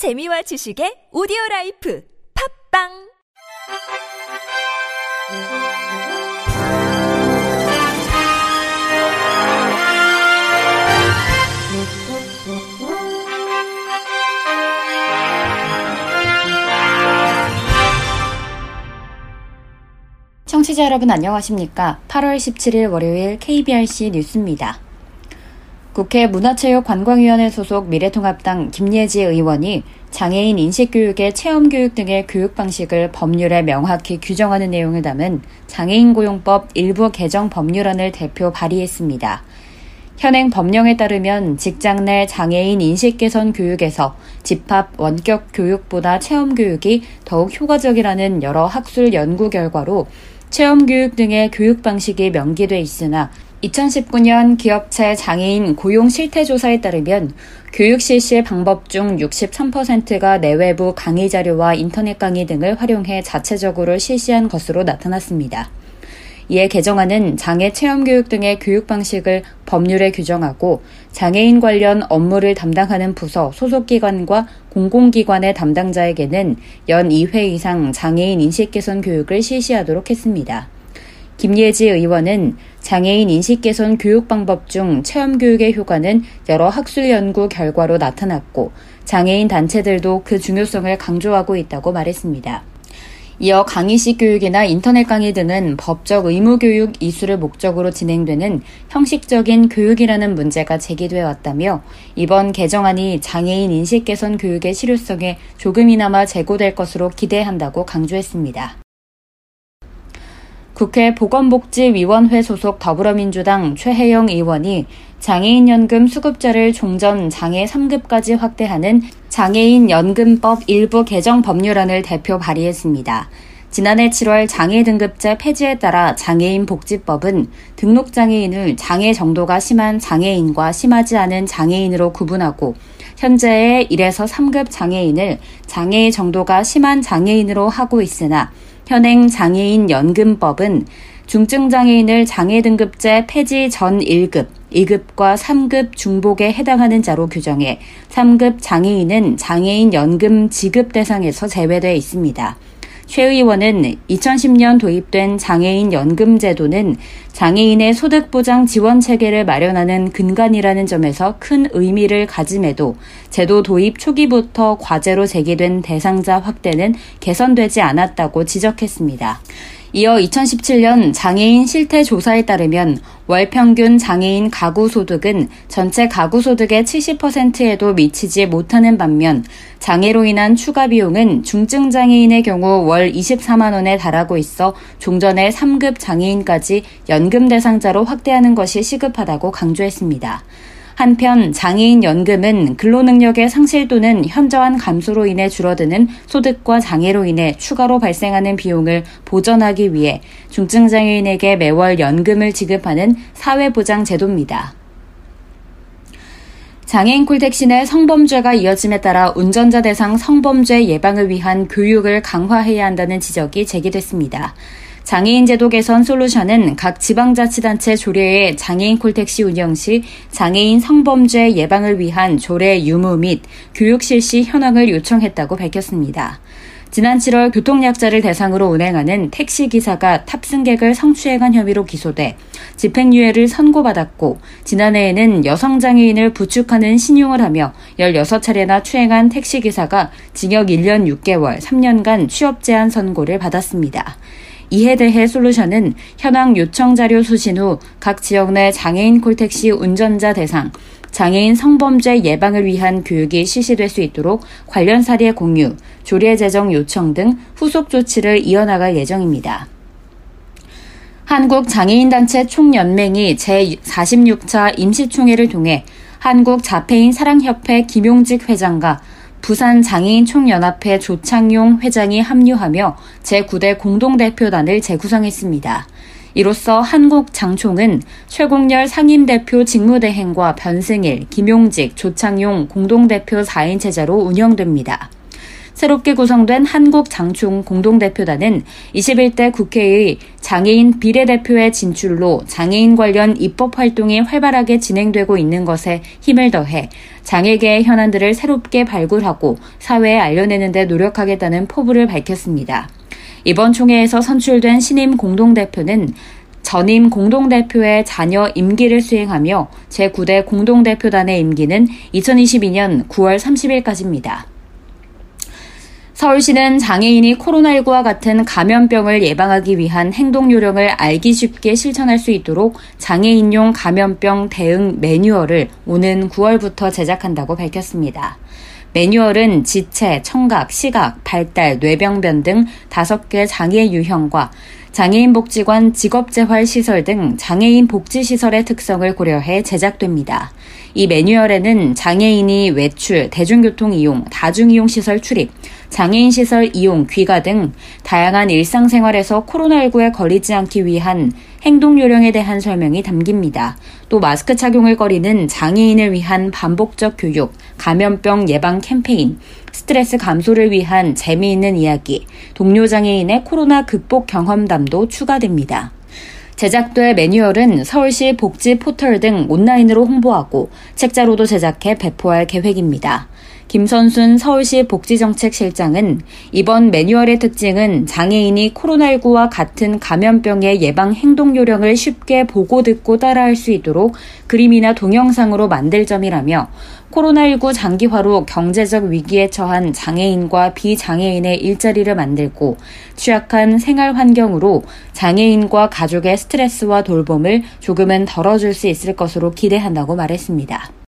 재미와 지식의 오디오 라이프 팝빵 청취자 여러분 안녕하십니까? 8월 17일 월요일 KBRC 뉴스입니다. 국회 문화체육관광위원회 소속 미래통합당 김예지 의원이 장애인 인식교육의 체험교육 등의 교육 방식을 법률에 명확히 규정하는 내용을 담은 장애인 고용법 일부 개정 법률안을 대표 발의했습니다. 현행 법령에 따르면 직장 내 장애인 인식 개선 교육에서 집합 원격 교육보다 체험 교육이 더욱 효과적이라는 여러 학술 연구 결과로 체험 교육 등의 교육 방식이 명기돼 있으나 2019년 기업체 장애인 고용 실태 조사에 따르면 교육 실시 방법 중 63%가 내외부 강의 자료와 인터넷 강의 등을 활용해 자체적으로 실시한 것으로 나타났습니다. 이에 개정안은 장애 체험 교육 등의 교육 방식을 법률에 규정하고 장애인 관련 업무를 담당하는 부서 소속 기관과 공공기관의 담당자에게는 연 2회 이상 장애인 인식 개선 교육을 실시하도록 했습니다. 김예지 의원은 장애인 인식 개선 교육 방법 중 체험 교육의 효과는 여러 학술 연구 결과로 나타났고 장애인 단체들도 그 중요성을 강조하고 있다고 말했습니다. 이어 강의식 교육이나 인터넷 강의 등은 법적 의무 교육 이수를 목적으로 진행되는 형식적인 교육이라는 문제가 제기되어 왔다며 이번 개정안이 장애인 인식 개선 교육의 실효성에 조금이나마 제고될 것으로 기대한다고 강조했습니다. 국회 보건복지위원회 소속 더불어민주당 최혜영 의원이 장애인연금 수급자를 종전 장애 3급까지 확대하는 장애인연금법 일부 개정 법률안을 대표 발의했습니다. 지난해 7월 장애 등급제 폐지에 따라 장애인 복지법은 등록 장애인을 장애 정도가 심한 장애인과 심하지 않은 장애인으로 구분하고 현재의 1에서 3급 장애인을 장애 정도가 심한 장애인으로 하고 있으나 현행 장애인 연금법은 중증장애인을 장애 등급제 폐지 전 1급, 2급과 3급 중복에 해당하는 자로 규정해 3급 장애인은 장애인 연금 지급 대상에서 제외되어 있습니다. 최 의원은 2010년 도입된 장애인 연금 제도는 장애인의 소득 보장 지원 체계를 마련하는 근간이라는 점에서 큰 의미를 가짐에도 제도 도입 초기부터 과제로 제기된 대상자 확대는 개선되지 않았다고 지적했습니다. 이어 2017년 장애인 실태 조사에 따르면 월 평균 장애인 가구 소득은 전체 가구 소득의 70%에도 미치지 못하는 반면 장애로 인한 추가 비용은 중증 장애인의 경우 월 24만 원에 달하고 있어 종전의 3급 장애인까지 연금 대상자로 확대하는 것이 시급하다고 강조했습니다. 한편 장애인 연금은 근로능력의 상실 또는 현저한 감소로 인해 줄어드는 소득과 장애로 인해 추가로 발생하는 비용을 보전하기 위해 중증 장애인에게 매월 연금을 지급하는 사회보장 제도입니다. 장애인 콜택시 내 성범죄가 이어짐에 따라 운전자 대상 성범죄 예방을 위한 교육을 강화해야 한다는 지적이 제기됐습니다. 장애인 제도 개선 솔루션은 각 지방자치단체 조례에 장애인 콜택시 운영 시 장애인 성범죄 예방을 위한 조례 유무 및 교육 실시 현황을 요청했다고 밝혔습니다. 지난 7월 교통약자를 대상으로 운행하는 택시기사가 탑승객을 성추행한 혐의로 기소돼 집행유예를 선고받았고 지난해에는 여성장애인을 부축하는 신용을 하며 16차례나 추행한 택시기사가 징역 1년 6개월, 3년간 취업 제한 선고를 받았습니다. 이에 대해 솔루션은 현황 요청 자료 수신 후 각 지역 내 장애인 콜택시 운전자 대상 장애인 성범죄 예방을 위한 교육이 실시될 수 있도록 관련 사례 공유, 조례 제정 요청 등 후속 조치를 이어나갈 예정입니다. 한국장애인단체 총연맹이 제46차 임시총회를 통해 한국자폐인 사랑협회 김용직 회장과 부산 장애인 총연합회 조창용 회장이 합류하며 제9대 공동대표단을 재구성했습니다. 이로써 한국 장총은 최공렬 상임대표 직무대행과 변승일, 김용직, 조창용 공동대표 4인 체제로 운영됩니다. 새롭게 구성된 한국장충 공동대표단은 21대 국회의 장애인 비례대표의 진출로 장애인 관련 입법 활동이 활발하게 진행되고 있는 것에 힘을 더해 장애계의 현안들을 새롭게 발굴하고 사회에 알려내는 데 노력하겠다는 포부를 밝혔습니다. 이번 총회에서 선출된 신임 공동대표는 전임 공동대표의 자녀 임기를 수행하며 제9대 공동대표단의 임기는 2022년 9월 30일까지입니다. 서울시는 장애인이 코로나19와 같은 감염병을 예방하기 위한 행동 요령을 알기 쉽게 실천할 수 있도록 장애인용 감염병 대응 매뉴얼을 오는 9월부터 제작한다고 밝혔습니다. 매뉴얼은 지체, 청각, 시각, 발달, 뇌병변 등 5개 장애 유형과 장애인 복지관 직업재활 시설 등 장애인 복지 시설의 특성을 고려해 제작됩니다. 이 매뉴얼에는 장애인이 외출, 대중교통 이용, 다중이용 시설 출입, 장애인 시설 이용, 귀가 등 다양한 일상생활에서 코로나19에 걸리지 않기 위한 행동 요령에 대한 설명이 담깁니다. 또 마스크 착용을 꺼리는 장애인을 위한 반복적 교육, 감염병 예방 캠페인, 스트레스 감소를 위한 재미있는 이야기, 동료 장애인의 코로나 극복 경험담도 추가됩니다. 제작된 매뉴얼은 서울시 복지 포털 등 온라인으로 홍보하고 책자로도 제작해 배포할 계획입니다. 김선순 서울시 복지정책실장은 이번 매뉴얼의 특징은 장애인이 코로나19와 같은 감염병의 예방 행동 요령을 쉽게 보고 듣고 따라할 수 있도록 그림이나 동영상으로 만들 점이라며 코로나19 장기화로 경제적 위기에 처한 장애인과 비장애인의 일자리를 만들고 취약한 생활 환경으로 장애인과 가족의 스트레스와 돌봄을 조금은 덜어줄 수 있을 것으로 기대한다고 말했습니다.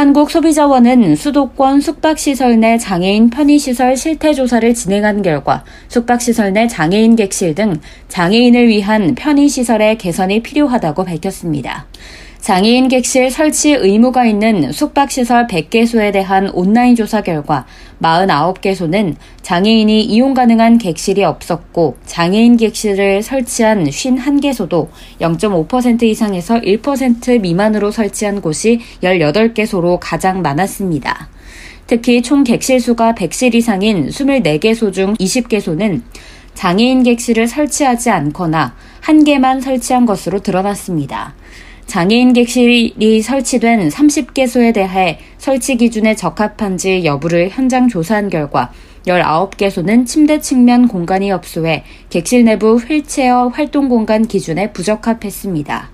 한국소비자원은 수도권 숙박시설 내 장애인 편의시설 실태조사를 진행한 결과 숙박시설 내 장애인 객실 등 장애인을 위한 편의시설의 개선이 필요하다고 밝혔습니다. 장애인 객실 설치 의무가 있는 숙박시설 100개소에 대한 온라인 조사 결과 49개소는 장애인이 이용 가능한 객실이 없었고 장애인 객실을 설치한 51개소도 0.5% 이상에서 1% 미만으로 설치한 곳이 18개소로 가장 많았습니다. 특히 총 객실 수가 100실 이상인 24개소 중 20개소는 장애인 객실을 설치하지 않거나 한 개만 설치한 것으로 드러났습니다. 장애인 객실이 설치된 30개소에 대해 설치 기준에 적합한지 여부를 현장 조사한 결과 19개소는 침대 측면 공간이 없소해 객실 내부 휠체어 활동 공간 기준에 부적합했습니다.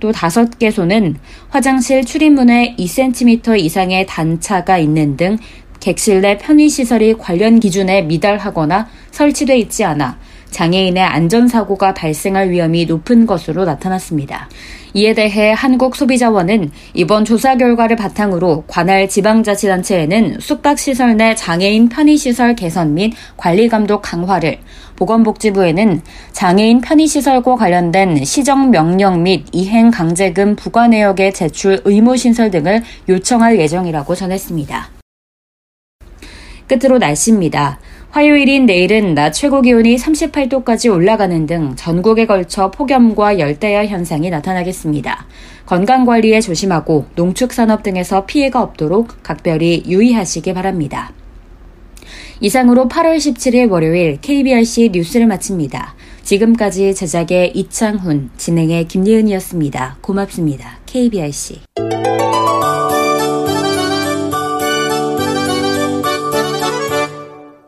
또 5개소는 화장실 출입문에 2cm 이상의 단차가 있는 등 객실 내 편의시설이 관련 기준에 미달하거나 설치돼 있지 않아 장애인의 안전사고가 발생할 위험이 높은 것으로 나타났습니다. 이에 대해 한국소비자원은 이번 조사 결과를 바탕으로 관할 지방자치단체에는 숙박시설 내 장애인 편의시설 개선 및 관리감독 강화를, 보건복지부에는 장애인 편의시설과 관련된 시정명령 및 이행 강제금 부과 내역의 제출 의무 신설 등을 요청할 예정이라고 전했습니다. 끝으로 날씨입니다. 화요일인 내일은 낮 최고 기온이 38도까지 올라가는 등 전국에 걸쳐 폭염과 열대야 현상이 나타나겠습니다. 건강 관리에 조심하고 농축산업 등에서 피해가 없도록 각별히 유의하시기 바랍니다. 이상으로 8월 17일 월요일 KBRC 뉴스를 마칩니다. 지금까지 제작의 이창훈, 진행의 김예은이었습니다. 고맙습니다. KBRC.